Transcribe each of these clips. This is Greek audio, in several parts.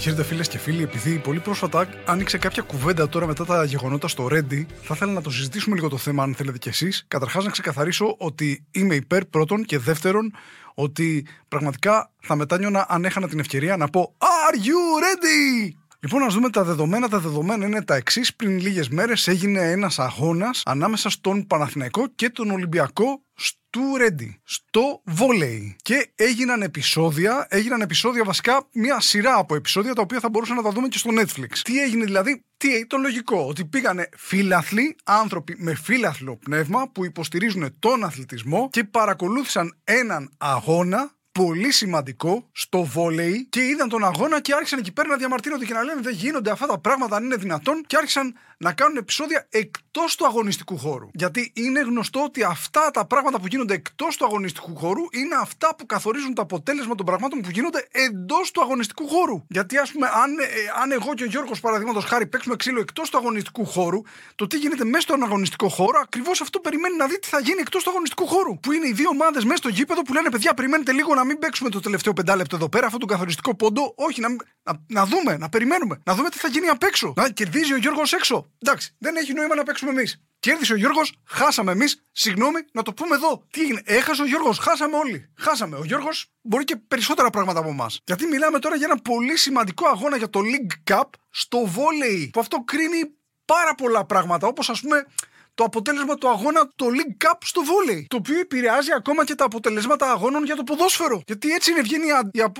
Χαίρετε φίλες και φίλοι, επειδή πολύ πρόσφατα άνοιξε κάποια κουβέντα τώρα μετά τα γεγονότα στο Reddit, θα ήθελα να το συζητήσουμε λίγο το θέμα, αν θέλετε κι εσείς. Καταρχάς, να ξεκαθαρίσω ότι είμαι υπέρ πρώτον και δεύτερον ότι πραγματικά θα μετάνιωνα αν έχανα την ευκαιρία να πω Are you ready? Λοιπόν, ας δούμε τα δεδομένα. Τα δεδομένα είναι τα εξής. Πριν λίγες μέρες έγινε ένας αγώνας ανάμεσα στον Παναθηναϊκό και τον Ολυμπιακό του Ρέντι στο βόλεϊ. Και έγιναν επεισόδια, έγιναν επεισόδια βασικά μια σειρά από επεισόδια τα οποία θα μπορούσαν να τα δούμε και στο Netflix. Τι έγινε δηλαδή, τι το λογικό, ότι πήγανε φίλαθλοι, άνθρωποι με φίλαθλο πνεύμα που υποστηρίζουν τον αθλητισμό και παρακολούθησαν έναν αγώνα πολύ σημαντικό στο βόλεϊ και είδαν τον αγώνα και άρχισαν εκεί πέρα να διαμαρτύρονται και να λένε δεν γίνονται αυτά τα πράγματα αν είναι δυνατόν και άρχισαν να κάνουν επεισόδια εκτός του αγωνιστικού χώρου. Γιατί είναι γνωστό ότι αυτά τα πράγματα που γίνονται εκτός του αγωνιστικού χώρου είναι αυτά που καθορίζουν το αποτέλεσμα των πραγμάτων που γίνονται εντός του αγωνιστικού χώρου. Γιατί, ας πούμε, αν, ε, αν εγώ και ο Γιώργος, παραδείγματος χάρη, παίξουμε ξύλο εκτός του αγωνιστικού χώρου, το τι γίνεται μέσα στον αγωνιστικό χώρο, ακριβώς αυτό περιμένει να δει τι θα γίνει εκτός του αγωνιστικού χώρου. Που είναι οι δύο ομάδες μέσα στο γήπεδο που λένε, παιδιά, περιμένετε λίγο να μην παίξουμε το τελευταίο πεντάλεπτο εδώ πέρα, αυτόν τον καθοριστικό πόντο. Όχι, να, να, να δούμε, να περιμένουμε, να δούμε τι θα γίνει απ' έξω. Να κερδίζει ο Γιώργος έξω. Εντάξει, δεν έχει νόημα να παίξουμε εμείς. Κέρδισε ο Γιώργος, χάσαμε εμείς. Συγγνώμη, να το πούμε εδώ. Τι έγινε, έχασε ο Γιώργος, χάσαμε όλοι. Χάσαμε. Ο Γιώργος μπορεί και περισσότερα πράγματα από εμάς. Γιατί μιλάμε τώρα για ένα πολύ σημαντικό αγώνα για το League Cup στο βόλεϊ. Που αυτό κρίνει πάρα πολλά πράγματα. Όπως ας πούμε το αποτέλεσμα του αγώνα το League Cup στο βόλεϊ. Το οποίο επηρεάζει ακόμα και τα αποτελέσματα αγώνων για το ποδόσφαιρο. Γιατί έτσι είναι, βγαίνει,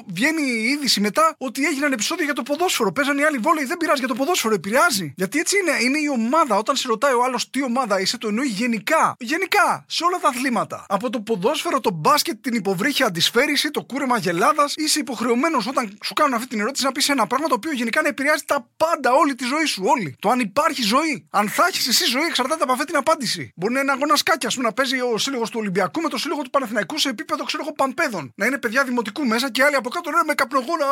βγαίνει η είδηση μετά ότι έγιναν επεισόδια για το ποδόσφαιρο. Παίζαν οι άλλοι βόλεϊ, δεν πειράζει για το ποδόσφαιρο, επηρεάζει. Γιατί έτσι είναι, είναι η ομάδα. Όταν σε ρωτάει ο άλλος τι ομάδα είσαι, το εννοεί γενικά. Γενικά, σε όλα τα αθλήματα. Από το ποδόσφαιρο, το μπάσκετ, την υποβρύχια αντισφαίριση, το κούρεμα γελάδας, είσαι υποχρεωμένος όταν σου κάνουν αυτή την ερώτηση να πεις ένα πράγμα το οποίο γενικά να επηρεάζει τα πάντα, όλη τη ζωή σου. Όλη. Το αν υπάρχει ζωή. Αν θα έχεις εσύ ζωή εξαρτάται από αυτή την απάντηση. Μπορεί να είναι αγώνα σκάκια, ας πούμε, να παίζει ο σύλλογος του Ολυμπιακού με το σύλλογο του Παναθηναϊκού σε επίπεδο, ξέρω εγώ, παμπέδων. Να είναι παιδιά δημοτικού μέσα και άλλοι από κάτω να είναι με καπνογόνα.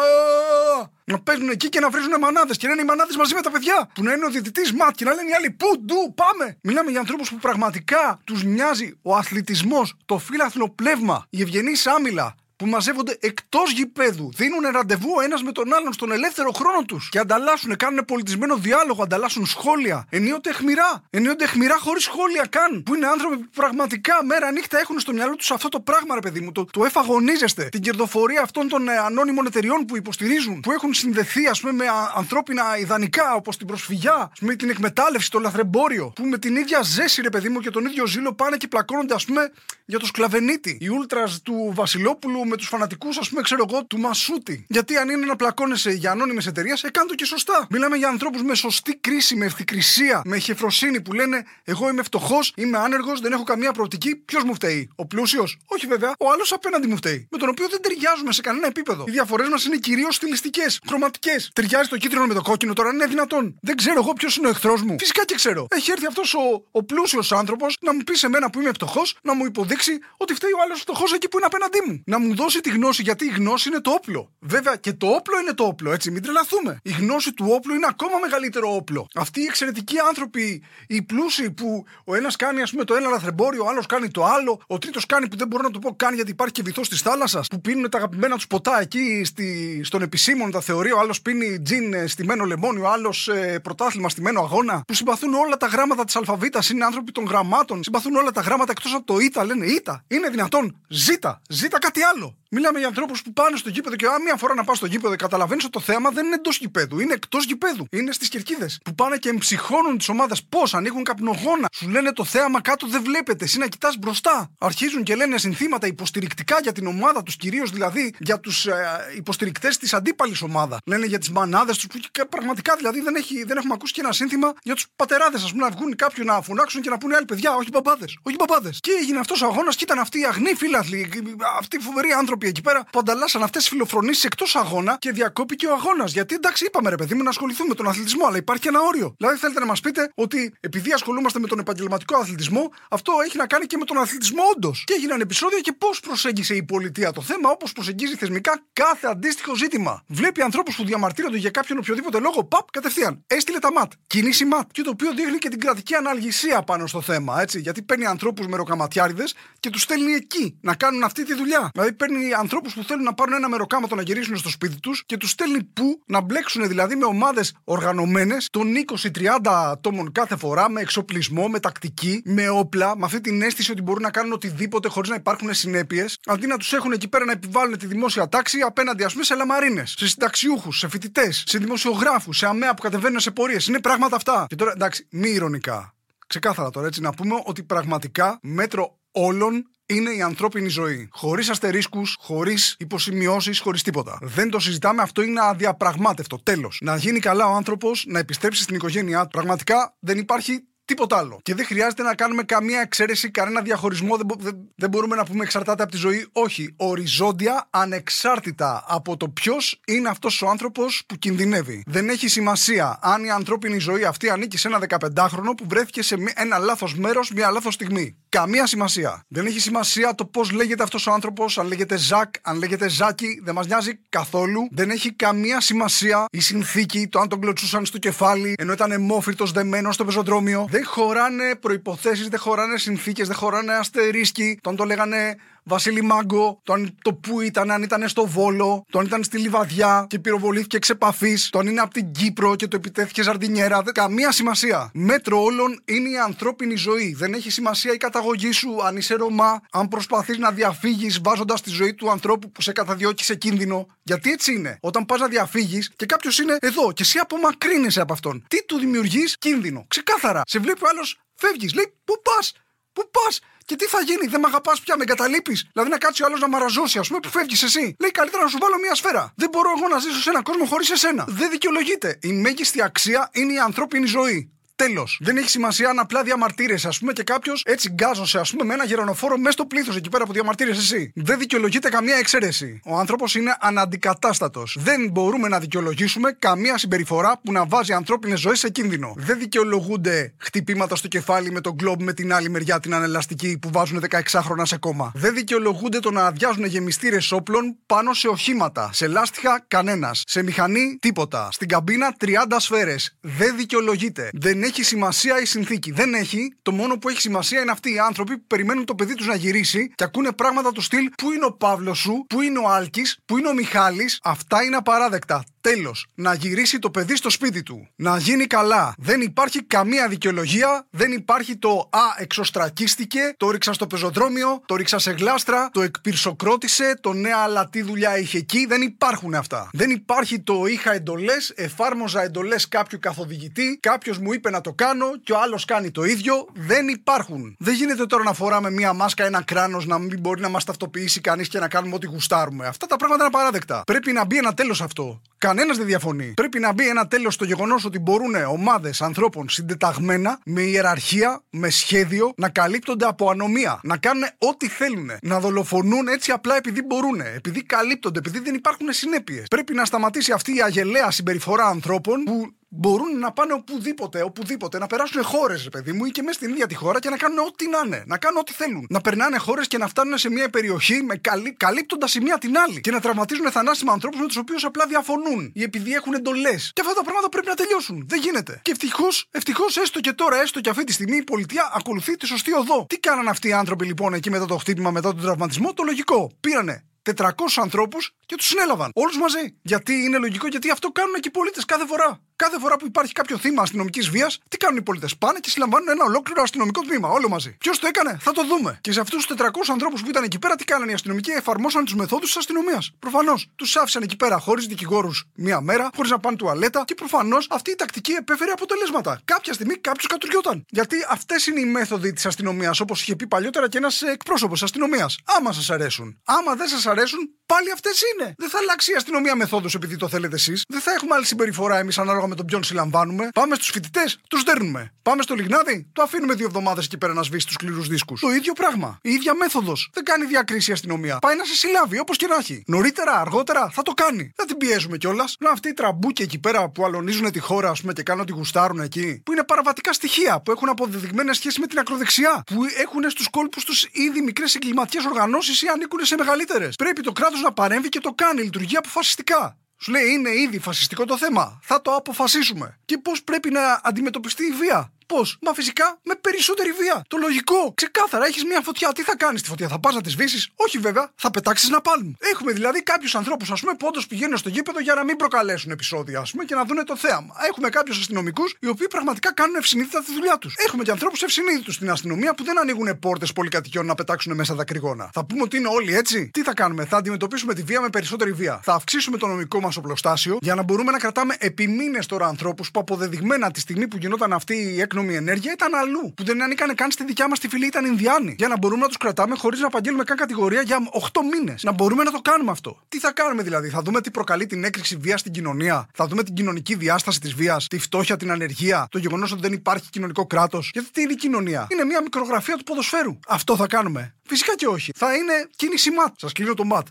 Να παίζουν εκεί και να βρίζουν μανάδες και να είναι οι μανάδες μαζί με τα παιδιά. Που να είναι ο διαιτητής ματ και να λένε οι άλλοι πού, ντου, πάμε. Μιλάμε για ανθρώπους που πραγματικά τους νοιάζει ο αθλητισμός, το φύλαθλο πλεύμα, η ευγενή άμυλα, που μαζεύονται εκτός γηπέδου. Δίνουν ραντεβού ο ένας με τον άλλον στον ελεύθερο χρόνο τους και ανταλλάσσουν, κάνουν πολιτισμένο διάλογο, ανταλλάσσουν σχόλια. Ενίοτε αιχμηρά. Ενίοτε αιχμηρά χωρίς σχόλια καν. Που είναι άνθρωποι που πραγματικά μέρα νύχτα έχουν στο μυαλό τους αυτό το πράγμα, ρε παιδί μου. Το, το εφαγωνίζεστε. Την κερδοφορία αυτών των ε, ανώνυμων εταιριών που υποστηρίζουν, που έχουν συνδεθεί, ας πούμε, με α, ανθρώπινα ιδανικά, όπως την προσφυγιά, με την εκμετάλλευση, το λαθρεμπόριο. Που με την ίδια ζέση, ρε παιδί μου, και τον ίδιο ζήλο πάνε και πλακώνονται, ας πούμε, για το σκλαβενίτη. Οι ούλτρα του Βασιλόπουλου με τους φανατικούς, ας πούμε, ξέρω εγώ, του Μασούτη. Γιατί αν είναι να πλακώνεσαι για ανώνυμες εταιρείες, ε, το και σωστά. Μιλάμε για ανθρώπους με σωστή κρίση, με ευθυκρισία, με χεφροσύνη που λένε Εγώ είμαι φτωχός, είμαι άνεργος, δεν έχω καμία προοπτική. Ποιος μου φταίει, ο πλούσιος; Όχι βέβαια, ο άλλος απέναντι μου φταίει. Με τον οποίο δεν ταιριάζουμε σε κανένα επίπεδο. Οι διαφορές μας είναι κυρίως στιλιστικές, χρωματικές. Ταιριάζει το κίτρινο με το κόκκινο τώρα, είναι δυνατόν. Δεν ξέρω εγώ ποιος είναι ο εχθρός μου. Φυσικά και ξέρω. Έχει έρθει αυτός ο, ο πλούσιος άνθρωπος να μου πει σε μένα που είμαι φτωχός, να μου υποδείξει ότι φταίει ο άλλος φτωχός εκεί που είναι απέναντί μου. Να μου δώσει τη γνώση γιατί η γνώση είναι το όπλο. Βέβαια και το όπλο είναι το όπλο, έτσι, μην τρελαθούμε. Η γνώση του όπλου είναι ακόμα μεγαλύτερο όπλο. Αυτοί οι εξαιρετικοί άνθρωποι, οι πλούσιοι που ο ένας κάνει, ας πούμε, το ένα λαθρεμπόριο, ο άλλος κάνει το άλλο, ο τρίτος κάνει που δεν μπορώ να το πω καν γιατί υπάρχει και βυθός της θάλασσας, που πίνουν τα αγαπημένα τους ποτά εκεί στη, στον επισήμον τα θεωρεί, ο άλλος πίνει τζιν ε, στημένο λεμόνι, ο άλλος ε, πρωτάθλημα στημένο αγώνα, που συμπαθούν όλα τα γράμματα της αλφαβήτας, είναι άνθρωποι των γραμμάτων, συμπαθούν όλα τα γράμματα εκτός από το ήττα, λένε ήττα. Είναι δυνατόν, ζήτα, ζήτα κάτι άλλο. Bueno, Μιλάμε για ανθρώπους που πάνε στο γήπεδο και αν μία φορά να πα στο γήπεδο καταλαβαίνεις ότι το θέμα δεν είναι εντός γηπέδου, είναι εκτός γηπέδου. Είναι στις κερκίδες. Που πάνε και εμψυχώνουν τις ομάδες. Πώς ανοίγουν καπνογόνα. Σου λένε το θέαμα κάτω δεν βλέπετε. Εσύ να κοιτάς μπροστά. Αρχίζουν και λένε συνθήματα υποστηρικτικά για την ομάδα τους, κυρίως δηλαδή για τους ε, υποστηρικτές της αντίπαλης ομάδας. Λένε για τις μανάδε τους που πραγματικά δηλαδή δεν, έχει, δεν έχουμε ακούσει και ένα σύνθημα για τους πατεράδες, ας πούμε, να βγουν κάποιοι να φωνάξουν και να πούνε άλλοι παιδιά, όχι παπάδε. Όχι παπάδε. Και έγινε αυτός ο αγώνας και ήταν αυτοί οι αγνοί φίλαθλοι, αυτοί οι φοβεροί άνθρωποι άνθρωποι εκεί πέρα που ανταλλάσσαν αυτές τις φιλοφρονήσεις εκτός αγώνα και διακόπηκε ο αγώνας. Γιατί εντάξει, είπαμε ρε παιδί μου να ασχοληθούμε με τον αθλητισμό, αλλά υπάρχει ένα όριο. Δηλαδή θέλετε να μας πείτε ότι επειδή ασχολούμαστε με τον επαγγελματικό αθλητισμό, αυτό έχει να κάνει και με τον αθλητισμό όντως. Και έγιναν επεισόδια και πώς προσέγγισε η πολιτεία το θέμα, όπως προσεγγίζει θεσμικά κάθε αντίστοιχο ζήτημα. Βλέπει ανθρώπους που διαμαρτύρονται για κάποιον οποιοδήποτε λόγο, παπ, κατευθείαν. Έστειλε τα ματ. Κινήσει ματ. Και το οποίο δείχνει και την κρατική αναλγησία πάνω στο θέμα, έτσι. Γιατί παίρνει ανθρώπους μεροκαματιάριδες και τους στέλνει εκεί να κάνουν αυτή τη δουλειά. Δηλαδή παίρνει ανθρώπους που θέλουν να πάρουν ένα μεροκάματο να γυρίσουν στο σπίτι τους και τους στέλνει πού να μπλέξουν δηλαδή με ομάδες οργανωμένες των 20-30 ατόμων κάθε φορά με εξοπλισμό, με τακτική, με όπλα, με αυτή την αίσθηση ότι μπορούν να κάνουν οτιδήποτε χωρίς να υπάρχουν συνέπειες, αντί να τους έχουν εκεί πέρα να επιβάλλουν τη δημόσια τάξη απέναντι, ας πούμε, σε λαμαρίνες, σε συνταξιούχους, σε φοιτητές, σε δημοσιογράφους, σε αμαία που κατεβαίνουν σε πορείες. Είναι πράγματα αυτά. Και τώρα, εντάξει, μη ηρωνικά. Ξεκάθαρα τώρα έτσι να πούμε ότι πραγματικά μέτρο όλων είναι η ανθρώπινη ζωή. Χωρίς αστερίσκους, χωρίς υποσημειώσεις, χωρίς τίποτα. Δεν το συζητάμε, αυτό είναι αδιαπραγμάτευτο. Τέλος. Να γίνει καλά ο άνθρωπος, να επιστρέψει στην οικογένειά του. Πραγματικά δεν υπάρχει Τίποτα άλλο. Και δεν χρειάζεται να κάνουμε καμία εξαίρεση, κανένα διαχωρισμό. Δεν, δεν, δεν μπορούμε να πούμε εξαρτάται από τη ζωή. Όχι. Οριζόντια, ανεξάρτητα από το ποιος είναι αυτός ο άνθρωπος που κινδυνεύει. Δεν έχει σημασία αν η ανθρώπινη ζωή αυτή ανήκει σε ένα 15χρονο που βρέθηκε σε ένα λάθος μέρος, μια λάθος στιγμή. Καμία σημασία. Δεν έχει σημασία το πώς λέγεται αυτός ο άνθρωπος, αν λέγεται Ζακ, αν λέγεται Ζάκι, δεν μας νοιάζει καθόλου. Δεν έχει καμία σημασία η συνθήκη, το αν τον κλωτσούσαν στο κεφάλι, ενώ ήταν αιμόφυρτο δεμένος στο πεζοδρόμιο. Δεν χωράνε προποθέσει, δεν χωράνε συνθήκες, δεν χωράνε αστερίσκοι. Τον το λέγανε Βασίλη Μάγκο, το, αν, το που ήταν, αν ήταν στο Βόλο, το αν ήταν στη Λιβαδιά και πυροβολήθηκε εξ επαφή, το αν είναι από την Κύπρο και το επιτέθηκε ζαρδινιέρα. Δεν, καμία σημασία. Μέτρο όλων είναι η ανθρώπινη ζωή. Δεν έχει σημασία η καταγωγή σου, αν είσαι Ρωμά, αν προσπαθείς να διαφύγεις βάζοντας τη ζωή του ανθρώπου που σε καταδιώκει σε κίνδυνο. Γιατί έτσι είναι. Όταν πας να διαφύγεις και κάποιος είναι εδώ και εσύ απομακρύνεσαι από αυτόν. Τι του δημιουργείς κίνδυνο. Ξεκάθαρα. Σε βλέπει ο άλλος, φεύγεις. Λέει, πού πας, πού πας; Και τι θα γίνει, δεν με αγαπάς πια, με εγκαταλείπεις. Δηλαδή να κάτσει ο άλλος να μαραζώσει, ας πούμε, που φεύγεις εσύ. Λέει καλύτερα να σου βάλω μια σφαίρα. Δεν μπορώ εγώ να ζήσω σε έναν κόσμο χωρίς εσένα. Δεν δικαιολογείται. Η μέγιστη αξία είναι η ανθρώπινη ζωή. Τέλος. Δεν έχει σημασία αν απλά διαμαρτύρεσαι, ας πούμε, και κάποιος έτσι γκάζωσε, ας πούμε, με ένα γερονοφόρο μέσα στο πλήθος εκεί πέρα που διαμαρτύρεσαι εσύ. Δεν δικαιολογείται καμία εξαίρεση. Ο άνθρωπος είναι αναντικατάστατος. Δεν μπορούμε να δικαιολογήσουμε καμία συμπεριφορά που να βάζει ανθρώπινες ζωές σε κίνδυνο. Δεν δικαιολογούνται χτυπήματα στο κεφάλι με τον γκλόμπ με την άλλη μεριά την ανελαστική που βάζουν 16 χρόνια σε κόμμα. Δεν δικαιολογούνται το να αδειάζουν γεμιστήρες όπλων πάνω σε οχήματα. Σε λάστιχα κανένας. Σε μηχανή τίποτα. Στην καμπίνα 30 σφαίρες. Δεν δικαιολογείται. Δεν έχει σημασία η συνθήκη. Δεν έχει. Το μόνο που έχει σημασία είναι αυτοί οι άνθρωποι που περιμένουν το παιδί τους να γυρίσει και ακούνε πράγματα του στυλ Πού είναι ο Παύλος σου, Πού είναι ο Άλκης, Πού είναι ο Μιχάλης; Αυτά είναι απαράδεκτα. Τέλος. Να γυρίσει το παιδί στο σπίτι του. Να γίνει καλά. Δεν υπάρχει καμία δικαιολογία. Δεν υπάρχει το Α, εξωστρακίστηκε. Το ρίξα στο πεζοδρόμιο. Το ρίξα σε γλάστρα. Το εκπυρσοκρότησε. Το ναι, αλλά τι δουλειά είχε εκεί. Δεν υπάρχουν αυτά. Δεν υπάρχει το είχα εντολές. Εφάρμοζα εντολές κάποιου καθοδηγητή. Κάποιος μου είπε να το κάνω και ο άλλος κάνει το ίδιο. Δεν υπάρχουν. Δεν γίνεται τώρα να φοράμε μία μάσκα, ένα κράνος, να μην μπορεί να μας ταυτοποιήσει κανείς και να κάνουμε ό,τι γουστάρουμε. Αυτά τα πράγματα είναι απαράδεκτα. Πρέπει να μπει ένα τέλος αυτό. Κανένας δεν διαφωνεί. Πρέπει να μπει ένα τέλος στο γεγονός ότι μπορούν ομάδες ανθρώπων συντεταγμένα, με ιεραρχία, με σχέδιο, να καλύπτονται από ανομία. Να κάνουν ό,τι θέλουν. Να δολοφονούν έτσι απλά επειδή μπορούν. Επειδή καλύπτονται, επειδή δεν υπάρχουν συνέπειες. Πρέπει να σταματήσει αυτή η αγελαία συμπεριφορά ανθρώπων που μπορούν να πάνε οπουδήποτε, οπουδήποτε, να περάσουν χώρες, παιδί μου, ή και μέσα στην ίδια τη χώρα και να κάνουν ό,τι να είναι, να κάνουν ό,τι θέλουν. Να περνάνε χώρες και να φτάνουν σε μια περιοχή με καλύ... καλύπτοντας η μία την άλλη και να τραυματίζουν θανάσιμα ανθρώπους με τους οποίους απλά διαφωνούν ή επειδή έχουν εντολές. Και αυτά τα πράγματα πρέπει να τελειώσουν. Δεν γίνεται. Και ευτυχώς, ευτυχώς έστω και τώρα, έστω και αυτή τη στιγμή η πολιτεία ακολουθεί τη σωστή οδό. Τι κάναν αυτοί οι άνθρωποι λοιπόν εκεί μετά το χτύπημα, μετά τον τραυματισμό, το λογικό. Πήρανε 400 ανθρώπους και τους συνέλαβαν. Όλους μαζί. Γιατί είναι λογικό, γιατί αυτό κάνουν και οι πολίτες κάθε φορά. Κάθε φορά που υπάρχει κάποιο θύμα αστυνομικής βίας, τι κάνουν οι πολίτες; Πάνε και συλλαμβάνουν ένα ολόκληρο αστυνομικό τμήμα, όλο μαζί. Ποιος το έκανε, θα το δούμε. Και σε αυτούς τους 400 ανθρώπους που ήταν εκεί πέρα, τι κάνανε οι αστυνομικοί, εφαρμόσαν τους μεθόδους της αστυνομίας. Προφανώς. Τους άφησαν εκεί πέρα χωρίς δικηγόρους μία μέρα, χωρίς να πάνε τουαλέτα και προφανώς αυτή η τακτική επέφερε αποτελέσματα. Κάποια στιγμή κάποιος κατουριόταν. Γιατί αυτές είναι οι μέθοδοι της αστυνομίας, όπως είχε πει παλιότερα και ένας εκπρόσωπος αστυνομίας. Άμα σας αρέσουν. Άμα δεν σας αρέσουν, αρέσουν, πάλι αυτές είναι. Δεν θα αλλάξει η αστυνομία μεθόδους επειδή το θέλετε εσείς. Δεν θα έχουμε άλλη συμπεριφορά εμείς ανάλογα με τον ποιον συλλαμβάνουμε. Πάμε στους φοιτητές, τους δέρνουμε. Πάμε στο λιγνάδι, το αφήνουμε δύο εβδομάδες εκεί πέρα να σβήσει τους σκληρούς δίσκους. Το ίδιο πράγμα. Η ίδια μέθοδος. Δεν κάνει διακρίση η αστυνομία. Πάει να σε συλλάβει όπως και να έχει. Νωρίτερα, αργότερα θα το κάνει. Δεν την πιέζουμε κιόλας. Να αυτοί οι τραμπούκοι εκεί πέρα που αλωνίζουν τη χώρα, ας πούμε, και κάνουν ότι γουστάρουν εκεί. Που είναι παραβατικά στοιχεία, που έχουν αποδεδειγμένε σχέσει με την ακροδεξιά. Που έχουν στους κόλπους τους ήδη μικρές εγκληματικές οργανώσεις ή ανήκουν σε μεγαλύτερες. Πρέπει το κράτος να παρέμβει και το κάνει. Λειτουργεί αποφασιστικά. Σου λέει είναι ήδη φασιστικό το θέμα. Θα το αποφασίσουμε. Και πώς πρέπει να αντιμετωπιστεί η βία. Πώς, μα φυσικά με περισσότερη βία. Το λογικό. Ξεκάθαρα, έχεις μια φωτιά. Τι θα κάνεις τη φωτιά, θα πας να της σβήσει. Όχι βέβαια, θα πετάξεις να πάλμου. Έχουμε δηλαδή κάποιους ανθρώπους, ας πούμε, που όντω πηγαίνουν στο γήπεδο για να μην προκαλέσουν επεισόδια, ας πούμε, και να δουν το θέαμα. Έχουμε κάποιους αστυνομικούς οι οποίοι πραγματικά κάνουν ευσυνείδητα τη δουλειά τους. Έχουμε και ανθρώπους ευσυνείδητους στην αστυνομία που δεν ανοίγουν πόρτες πολυκατοικιών να πετάξουν μέσα δακρυγόνα. Θα πούμε ότι είναι όλοι έτσι; Τι θα κάνουμε, θα αντιμετωπίσουμε τη βία με περισσότερη βία. Θα αυξήσουμε το νομικό μας οπλοστάσιο για να μπορούμε να κρατάμε επί τώρα ανθρώπους που αποδεδειγμένα τη στιγμή που γινόταν αυτή η έκνομη ενέργεια ήταν αλλού. Που δεν ανήκανε καν στη δικιά μας τη φυλή, ήταν Ινδιάνοι. Για να μπορούμε να τους κρατάμε χωρίς να απαγγέλουμε καν κατηγορία για 8 μήνες. Να μπορούμε να το κάνουμε αυτό. Τι θα κάνουμε δηλαδή, θα δούμε τι προκαλεί την έκρηξη βίας στην κοινωνία. Θα δούμε την κοινωνική διάσταση της βίας, τη φτώχεια, την ανεργία, το γεγονός ότι δεν υπάρχει κοινωνικό κράτος. Γιατί τι είναι η κοινωνία; Είναι μια μικρογραφία του ποδοσφαίρου. Αυτό θα κάνουμε. Φυσικά και όχι. Θα είναι κίνηση ματ. Σας κλείνω το ματ.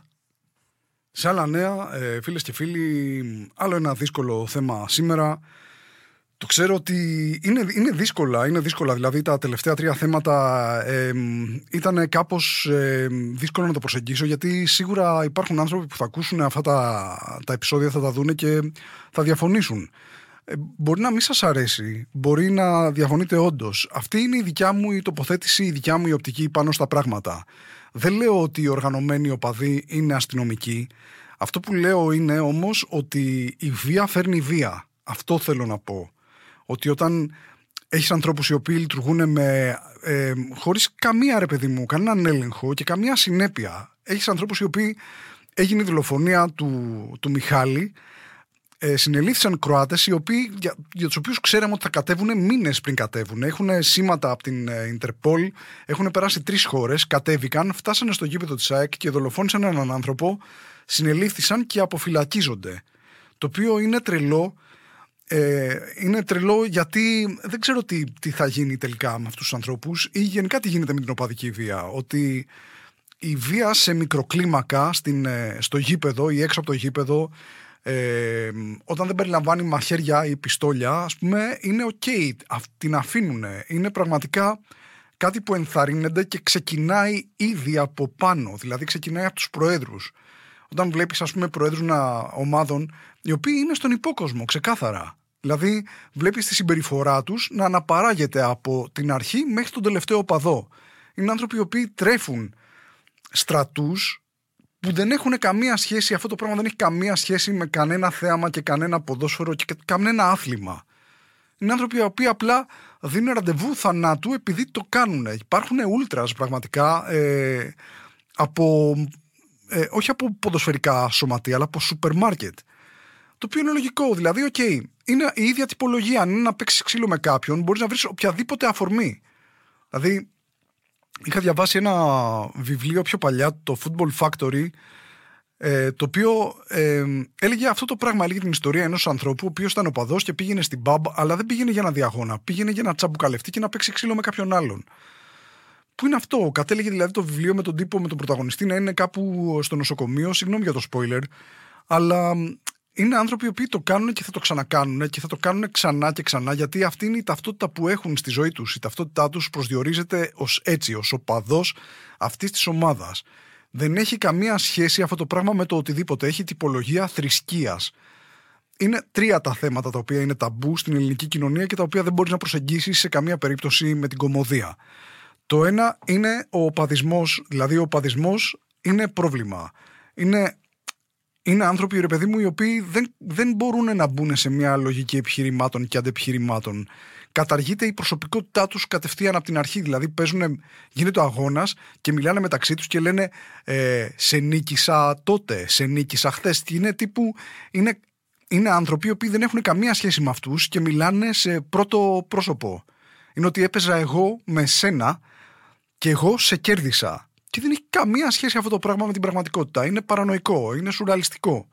Σε άλλα νέα, ε, φίλες και φίλοι, άλλο ένα δύσκολο θέμα σήμερα. Το ξέρω ότι είναι, είναι δύσκολα, είναι δύσκολα. Δηλαδή τα τελευταία τρία θέματα ε, ήταν κάπως ε, δύσκολο να το προσεγγίσω γιατί σίγουρα υπάρχουν άνθρωποι που θα ακούσουν αυτά τα, τα επεισόδια, θα τα δούνε και θα διαφωνήσουν. Ε, μπορεί να μην σας αρέσει, μπορεί να διαφωνείτε όντως. Αυτή είναι η δικιά μου η τοποθέτηση, η δικιά μου η οπτική πάνω στα πράγματα. Δεν λέω ότι οι οργανωμένοι οπαδοί είναι αστυνομικοί. Αυτό που λέω είναι όμως ότι η βία φέρνει βία. Αυτό θέλω να πω ότι όταν έχεις ανθρώπους οι οποίοι λειτουργούν με, ε, χωρίς καμία ρε παιδί μου, κανέναν έλεγχο και καμία συνέπεια. Έχεις ανθρώπους οι οποίοι έγινε η δολοφονία του, του Μιχάλη, ε, συνελήφθησαν Κροάτες οι οποίοι, για, για τους οποίους ξέραμε ότι θα κατέβουν μήνες πριν κατέβουν. Έχουν σήματα από την ε, Ιντερπολ, έχουν περάσει τρεις χώρες, κατέβηκαν, φτάσανε στο γήπεδο της ΑΕΚ και δολοφόνησαν έναν άνθρωπο, συνελήφθησαν και αποφυλακίζονται. Το οποίο είναι τρελό ε, είναι τρελό γιατί δεν ξέρω τι, τι θα γίνει τελικά με αυτούς τους ανθρώπους ή γενικά τι γίνεται με την οπαδική βία. Ότι η βία σε μικροκλίμακα στην, ε, στο γήπεδο ή έξω από το γήπεδο ε, όταν δεν περιλαμβάνει μαχαίρια ή πιστόλια ας πούμε είναι ok, την αφήνουν. Είναι πραγματικά κάτι που ενθαρρύνεται και ξεκινάει ήδη από πάνω, δηλαδή ξεκινάει από τους προέδρους. Όταν βλέπεις ας πούμε προέδρους ομάδων οι οποίοι είναι στον υπόκοσμο, ξεκάθαρα. Δηλαδή, βλέπεις τη συμπεριφορά τους να αναπαράγεται από την αρχή μέχρι τον τελευταίο παδό. Είναι άνθρωποι οι οποίοι τρέφουν στρατούς που δεν έχουν καμία σχέση, αυτό το πράγμα δεν έχει καμία σχέση με κανένα θέαμα και κανένα ποδόσφαιρο και κανένα άθλημα. Είναι άνθρωποι οι οποίοι απλά δίνουν ραντεβού θανάτου επειδή το κάνουν. Υπάρχουν ούλτρας πραγματικά ε, από, ε, όχι από ποδοσφαιρικά σωματεία, αλλά από σούπερ μάρκετ. Το οποίο είναι λογικό. Δηλαδή, OK, okay, είναι η ίδια τυπολογία. Αν είναι να παίξεις ξύλο με κάποιον, μπορείς να βρεις οποιαδήποτε αφορμή. Δηλαδή, είχα διαβάσει ένα βιβλίο πιο παλιά, το Football Factory, ε, το οποίο ε, έλεγε αυτό το πράγμα. Έλεγε την ιστορία ενός ανθρώπου, ο οποίος ήταν οπαδό και πήγαινε στην pub, αλλά δεν πήγαινε για να διαγώνα. Πήγαινε για να τσαμπουκαλευτεί και να παίξει ξύλο με κάποιον άλλον. Πού είναι αυτό, κατέληγε δηλαδή το βιβλίο με τον τύπο, με τον πρωταγωνιστή να είναι κάπου στο νοσοκομείο. Συγγνώμη για το spoiler, αλλά είναι άνθρωποι οι οποίοι το κάνουν και θα το ξανακάνουν και θα το κάνουν ξανά και ξανά γιατί αυτή είναι η ταυτότητα που έχουν στη ζωή τους. Η ταυτότητά τους προσδιορίζεται ως έτσι, ως οπαδός αυτής της ομάδας. Δεν έχει καμία σχέση αυτό το πράγμα με το οτιδήποτε. Έχει τυπολογία θρησκείας. Είναι τρία τα θέματα τα οποία είναι ταμπού στην ελληνική κοινωνία και τα οποία δεν μπορείς να προσεγγίσεις σε καμία περίπτωση με την κομμωδία. Το ένα είναι ο οπαδισμός, δηλαδή ο οπαδισμός είναι πρόβλημα. Είναι είναι άνθρωποι, ρε παιδί μου, οι οποίοι δεν, δεν μπορούν να μπουν σε μια λογική επιχειρημάτων και αντεπιχειρημάτων. Καταργείται η προσωπικότητά τους κατευθείαν από την αρχή. Δηλαδή, παίζουν, γίνεται ο αγώνας και μιλάνε μεταξύ τους και λένε ε, Σε νίκησα τότε, σε νίκησα χθες. Είναι τύπου. Είναι, είναι άνθρωποι οι οποίοι δεν έχουν καμία σχέση με αυτούς και μιλάνε σε πρώτο πρόσωπο. Είναι ότι έπαιζα εγώ με σένα και εγώ σε κέρδισα. Και δεν έχει καμία σχέση αυτό το πράγμα με την πραγματικότητα. Είναι παρανοϊκό, είναι σουραλιστικό.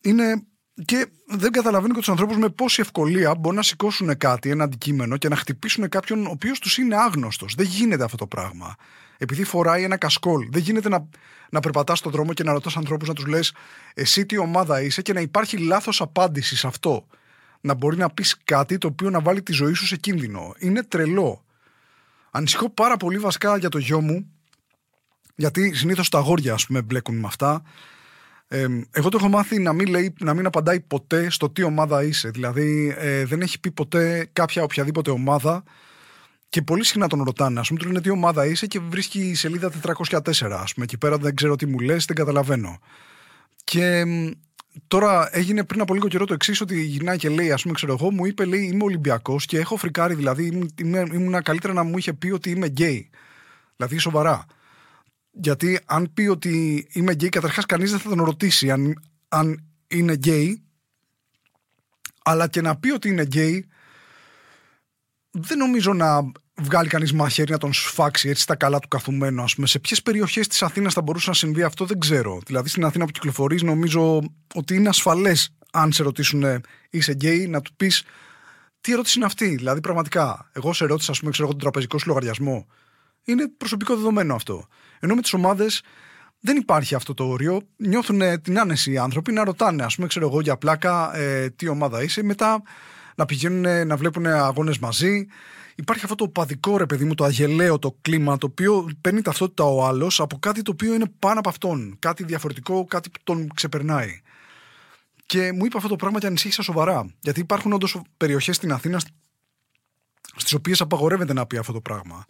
Είναι. Και δεν καταλαβαίνω και τους ανθρώπους με πόση ευκολία μπορούν να σηκώσουν κάτι, ένα αντικείμενο και να χτυπήσουν κάποιον ο οποίος τους είναι άγνωστος. Δεν γίνεται αυτό το πράγμα. Επειδή φοράει ένα κασκόλ. Δεν γίνεται να, να περπατάς στον δρόμο και να ρωτάς ανθρώπους να τους λες εσύ τι ομάδα είσαι και να υπάρχει λάθος απάντηση σε αυτό. Να μπορεί να πεις κάτι το οποίο να βάλει τη ζωή σου σε κίνδυνο. Είναι τρελό. Ανησυχώ πάρα πολύ βασικά για το γιο μου, γιατί συνήθως τα αγόρια, ας πούμε, μπλέκουν με αυτά. Ε, εγώ το έχω μάθει να μην, λέει, να μην απαντάει ποτέ στο τι ομάδα είσαι. Δηλαδή, ε, δεν έχει πει ποτέ κάποια οποιαδήποτε ομάδα και πολύ συχνά τον ρωτάνε. Α πούμε, του λένε τι ομάδα είσαι και βρίσκει η σελίδα 404. Α πούμε, εκεί πέρα δεν ξέρω τι μου λες, δεν καταλαβαίνω. Και τώρα έγινε πριν από λίγο καιρό το εξής, ότι γυρνάει και λέει, ας πούμε, ξέρω εγώ, μου είπε, λέει, είμαι Ολυμπιακός και έχω φρικάρει, δηλαδή ήμουν καλύτερα να μου είχε πει ότι είμαι γκέι. Δηλαδή, σοβαρά. Γιατί αν πει ότι είμαι γκέι, καταρχάς κανείς δεν θα τον ρωτήσει αν, αν είναι γκέι. Αλλά και να πει ότι είναι γκέι, δεν νομίζω να βγάλει κανείς μαχαίρι να τον σφάξει έτσι στα καλά του καθουμένου. Ας πούμε. Σε ποιες περιοχές της Αθήνας θα μπορούσε να συμβεί αυτό, δεν ξέρω. Δηλαδή στην Αθήνα που κυκλοφορείς, νομίζω ότι είναι ασφαλές αν σε ρωτήσουν είσαι γκέι, να του πεις τι ερώτηση είναι αυτή; Δηλαδή πραγματικά, εγώ σε ρώτησα, ας πούμε, ξέρω εγώ τον τραπεζικό σου λογαριασμό. Είναι προσωπικό δεδομένο αυτό. Ενώ με τις ομάδες δεν υπάρχει αυτό το όριο. Νιώθουν την άνεση οι άνθρωποι να ρωτάνε, ας πούμε, ξέρω εγώ για πλάκα ε, τι ομάδα είσαι. Μετά να πηγαίνουν να βλέπουν αγώνες μαζί. Υπάρχει αυτό το παδικό ρε παιδί μου, το αγελαίο το κλίμα, το οποίο παίρνει ταυτότητα ο άλλος από κάτι το οποίο είναι πάνω από αυτόν. Κάτι διαφορετικό, κάτι που τον ξεπερνάει. Και μου είπε αυτό το πράγμα και ανησύχησα σοβαρά. Γιατί υπάρχουν όντως περιοχές στην Αθήνα στις οποίες απαγορεύεται να πει αυτό το πράγμα.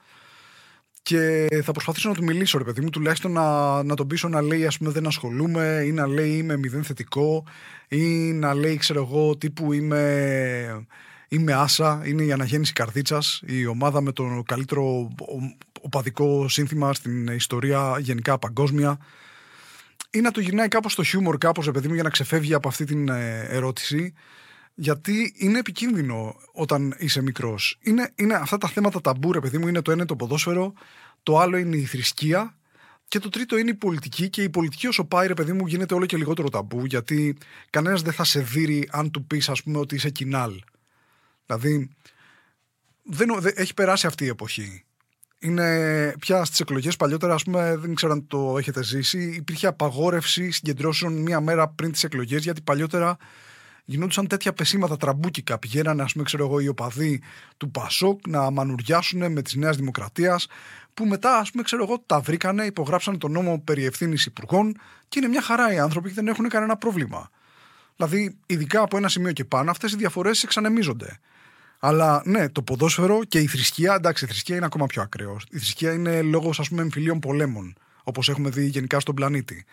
Και θα προσπαθήσω να του μιλήσω, ρε παιδί μου, τουλάχιστον να, να τον πείσω να λέει, ας πούμε, δεν ασχολούμαι, ή να λέει είμαι μηδέν θετικό, ή να λέει, ξέρω εγώ, τύπου είμαι, είμαι άσα, είναι η αναγέννηση καρδίτσας, η ομάδα με το καλύτερο οπαδικό σύνθημα στην ιστορία γενικά παγκόσμια. Ή να του γυρνάει κάπως το χιούμορ, κάπως, ρε παιδί μου, για να ξεφεύγει από αυτή την ε, ερώτηση γιατί είναι επικίνδυνο όταν είσαι μικρός. Είναι, είναι αυτά τα θέματα ταμπού, ρε παιδί μου, είναι το ένα το ποδόσφαιρο, το άλλο είναι η θρησκεία και το τρίτο είναι η πολιτική. Και η πολιτική, όσο πάει, ρε παιδί μου, γίνεται όλο και λιγότερο ταμπού, γιατί κανένας δεν θα σε δει αν του πεις, ας πούμε, ότι είσαι κοινάλ. Δηλαδή, δεν, δεν, έχει περάσει αυτή η εποχή. Είναι πια στις εκλογές παλιότερα, ας πούμε, δεν ξέρω αν το έχετε ζήσει, υπήρχε απαγόρευση συγκεντρώσεων μία μέρα πριν τις εκλογές, γιατί παλιότερα γινόντουσαν τέτοια πεσίματα τραμπούκικα. Πηγαίνανε, ας πούμε, ξέρω εγώ, οι οπαδοί του Πασόκ να μανουριάσουν με της Νέας Δημοκρατίας, που μετά, ας πούμε, ξέρω εγώ, τα βρήκανε, υπογράψαν τον νόμο περί ευθύνης υπουργών και είναι μια χαρά οι άνθρωποι και δεν έχουν κανένα πρόβλημα. Δηλαδή, ειδικά από ένα σημείο και πάνω, αυτές οι διαφορές εξανεμίζονται. Αλλά ναι, το ποδόσφαιρο και η θρησκεία, εντάξει, η θρησκεία είναι ακόμα πιο ακραίος. Η θρησκεία είναι λόγος, ας πούμε, εμφυλίων πολέμων, όπως έχουμε δει γενικά στον πλανήτη.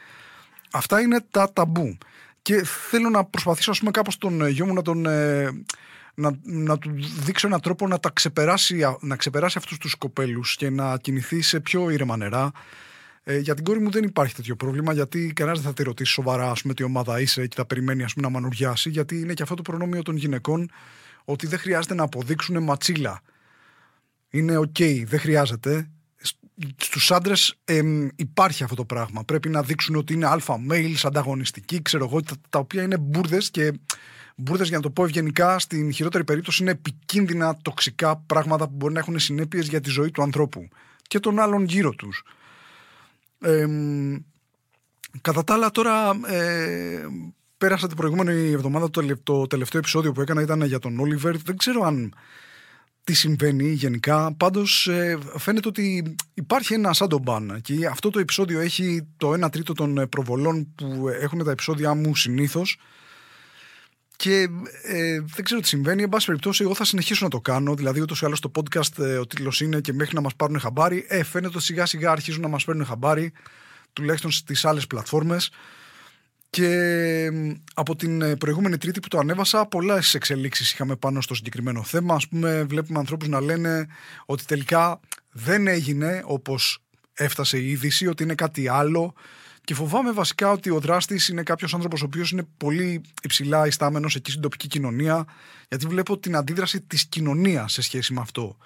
Αυτά είναι τα ταμπού. Και θέλω να προσπαθήσω, ας πούμε, κάπως τον ε, γιο μου να τον... Ε, να, να του δείξω έναν τρόπο να τα ξεπεράσει, να ξεπεράσει αυτούς τους κοπέλους και να κινηθεί σε πιο ήρεμα νερά. Ε, για την κόρη μου δεν υπάρχει τέτοιο πρόβλημα, γιατί κανένας δεν θα τη ρωτήσει σοβαρά ας πούμε, τι ομάδα είσαι και θα περιμένει ας πούμε, να μανουριάσει, γιατί είναι και αυτό το προνόμιο των γυναικών ότι δεν χρειάζεται να αποδείξουν ματσίλα. Είναι οκ, δεν χρειάζεται στους άντρες υπάρχει αυτό το πράγμα. Πρέπει να δείξουν ότι είναι alpha males, ανταγωνιστικοί, ξέρω εγώ, τα, τα οποία είναι μπούρδες και μπούρδες, για να το πω ευγενικά, στην χειρότερη περίπτωση είναι επικίνδυνα, τοξικά πράγματα που μπορεί να έχουν συνέπειες για τη ζωή του ανθρώπου και των άλλων γύρω τους. Ε, κατά τα άλλα, τώρα ε, πέρασα την προηγούμενη εβδομάδα το, το τελευταίο επεισόδιο που έκανα ήταν για τον Όλιβερ. Δεν ξέρω αν τι συμβαίνει γενικά. Πάντως ε, φαίνεται ότι υπάρχει ένα σάντομπαν και αυτό το επεισόδιο έχει το 1 τρίτο των ε, προβολών που έχουν τα επεισόδια μου συνήθως. Και ε, δεν ξέρω τι συμβαίνει. Εν πάση περιπτώσει, εγώ θα συνεχίσω να το κάνω. Δηλαδή, ούτως ή άλλως το podcast ε, ο τίτλος είναι και μέχρι να μας πάρουν χαμπάρι. Ε, φαίνεται ότι σιγά σιγά αρχίζουν να μας παίρνουν χαμπάρι, τουλάχιστον στις άλλες πλατφόρμες και από την ε, προηγούμενη Τρίτη που το ανέβασα, πολλές εξελίξεις είχαμε πάνω στο συγκεκριμένο θέμα. Α πούμε, βλέπουμε ανθρώπους να λένε ότι τελικά δεν έγινε όπως έφτασε η είδηση, ότι είναι κάτι άλλο. Και φοβάμαι βασικά ότι ο δράστης είναι κάποιος άνθρωπος ο οποίος είναι πολύ υψηλά ιστάμενος εκεί στην τοπική κοινωνία, γιατί βλέπω την αντίδραση της κοινωνίας σε σχέση με αυτό.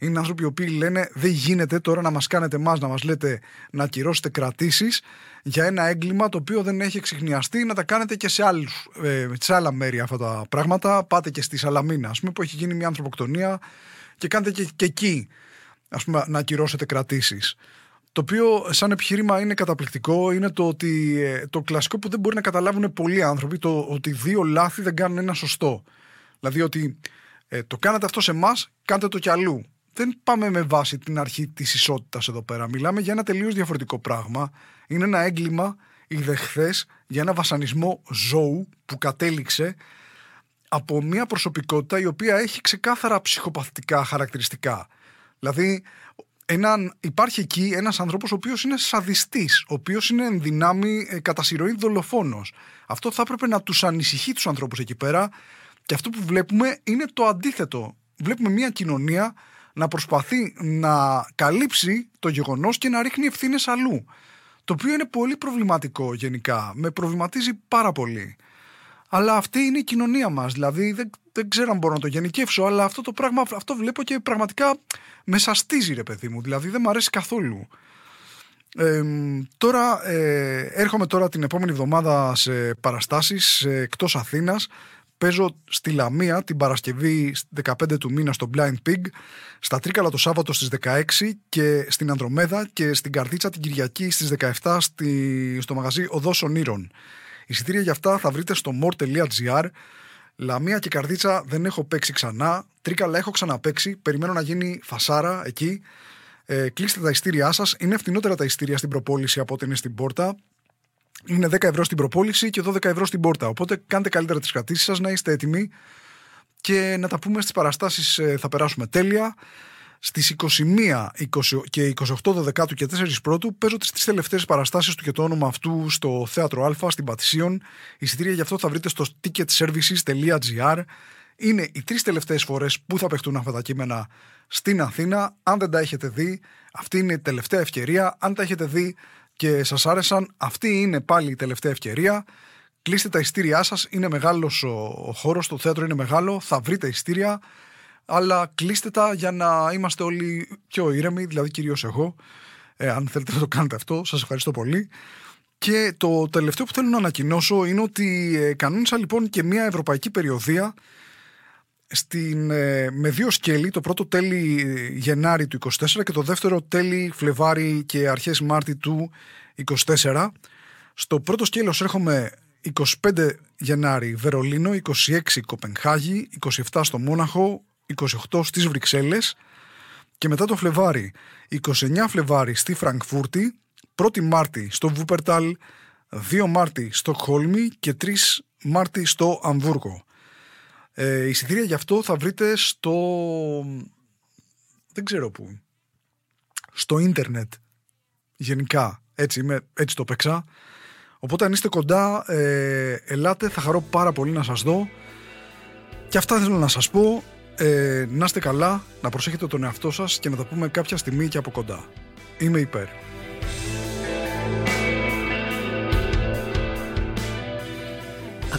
Είναι άνθρωποι οι οποίοι λένε δεν γίνεται τώρα να μας κάνετε εμάς να μας λέτε να ακυρώσετε κρατήσεις για ένα έγκλημα το οποίο δεν έχει εξηχνιαστεί να τα κάνετε και σε, άλλους, ε, σε άλλα μέρη αυτά τα πράγματα. Πάτε και στη Σαλαμίνα, ας πούμε, που έχει γίνει μια ανθρωποκτονία και κάνετε και, και εκεί ας πούμε, να ακυρώσετε κρατήσεις. Το οποίο σαν επιχείρημα είναι καταπληκτικό είναι το ότι ε, το κλασικό που δεν μπορεί να καταλάβουν πολλοί άνθρωποι το ότι δύο λάθη δεν κάνουν ένα σωστό. Δηλαδή ότι ε, το κάνατε αυτό σε εμάς, κάντε το κι αλλού. Δεν πάμε με βάση την αρχή της ισότητας εδώ πέρα. Μιλάμε για ένα τελείως διαφορετικό πράγμα. Είναι ένα έγκλημα ιδεχθέ για ένα βασανισμό ζώου που κατέληξε από μια προσωπικότητα η οποία έχει ξεκάθαρα ψυχοπαθητικά χαρακτηριστικά. Δηλαδή, έναν, υπάρχει εκεί ένας άνθρωπος ο οποίος είναι σαδιστής, ο οποίος είναι εν δυνάμει ε, κατά συρροή δολοφόνος. Αυτό θα έπρεπε να τους ανησυχεί τους ανθρώπους εκεί πέρα και αυτό που βλέπουμε είναι το αντίθετο. Βλέπουμε μια κοινωνία να προσπαθεί να καλύψει το γεγονός και να ρίχνει ευθύνες αλλού. Το οποίο είναι πολύ προβληματικό γενικά. Με προβληματίζει πάρα πολύ. Αλλά αυτή είναι η κοινωνία μας. Δηλαδή δεν, δεν ξέρω αν μπορώ να το γενικεύσω, αλλά αυτό το πράγμα αυτό βλέπω και πραγματικά με σαστίζει ρε παιδί μου. Δηλαδή δεν μου αρέσει καθόλου. Ε, τώρα ε, έρχομαι τώρα την επόμενη εβδομάδα σε παραστάσεις ε, εκτός Αθήνας Παίζω στη Λαμία την Παρασκευή 15 του μήνα στο Blind Pig, στα Τρίκαλα το Σάββατο στις 16 και στην Ανδρομέδα και στην Καρδίτσα την Κυριακή στις 17 στη, στο μαγαζί Οδός Ονείρων. Εισιτήρια για αυτά θα βρείτε στο more.gr. Λαμία και Καρδίτσα δεν έχω παίξει ξανά. Τρίκαλα έχω ξαναπέξει. Περιμένω να γίνει φασάρα εκεί. Ε, κλείστε τα ειστήριά σας. Είναι φθηνότερα τα ειστήρια στην προπόληση από ό,τι είναι στην πόρτα είναι 10 ευρώ στην προπόληση και 12 ευρώ στην πόρτα. Οπότε κάντε καλύτερα τις κρατήσεις σας, να είστε έτοιμοι και να τα πούμε στις παραστάσεις. Ε, θα περάσουμε τέλεια. Στις 21 20 και 28 Δεκάτου και 4 Πρώτου παίζω τις τρεις τελευταίες παραστάσεις του και το όνομα αυτού στο Θέατρο Α στην Πατησίων. Εισιτήρια γι' αυτό θα βρείτε στο ticketservices.gr. Είναι οι τρεις τελευταίες φορές που θα παιχτούν αυτά τα κείμενα στην Αθήνα. Αν δεν τα έχετε δει, αυτή είναι η τελευταία ευκαιρία. Αν τα έχετε δει, και σας άρεσαν, αυτή είναι πάλι η τελευταία ευκαιρία. Κλείστε τα ειστήριά σας. Είναι μεγάλος ο χώρος, το θέατρο είναι μεγάλο. Θα βρείτε ειστήρια. Αλλά κλείστε τα για να είμαστε όλοι πιο ήρεμοι, δηλαδή κυρίως εγώ. Ε, αν θέλετε να το κάνετε αυτό, σας ευχαριστώ πολύ. Και το τελευταίο που θέλω να ανακοινώσω είναι ότι ε, κανόνισα λοιπόν και μια ευρωπαϊκή περιοδία στην, ε, με δύο σκέλη, το πρώτο τέλη Γενάρη του 24 και το δεύτερο τέλη Φλεβάρη και αρχές Μάρτη του 24. Στο πρώτο σκέλος έρχομαι 25 Γενάρη Βερολίνο, 26 Κοπενχάγη, 27 στο Μόναχο, 28 στις Βρυξέλλες και μετά το Φλεβάρι 29 Φλεβάρι στη Φραγκφούρτη, 1η Μάρτη στο Βούπερταλ, 2 Μάρτη στο Χόλμη και 3 Μάρτη στο Αμβούργο. Ε, εισιτήρια γι' αυτό θα βρείτε στο. Δεν ξέρω πού. Στο ίντερνετ. Γενικά. Έτσι, είμαι, έτσι το παίξα. Οπότε αν είστε κοντά, ε, ελάτε. Θα χαρώ πάρα πολύ να σας δω. Και αυτά θέλω να σας πω. Ε, να είστε καλά, να προσέχετε τον εαυτό σας και να τα πούμε κάποια στιγμή και από κοντά. Είμαι υπέρ.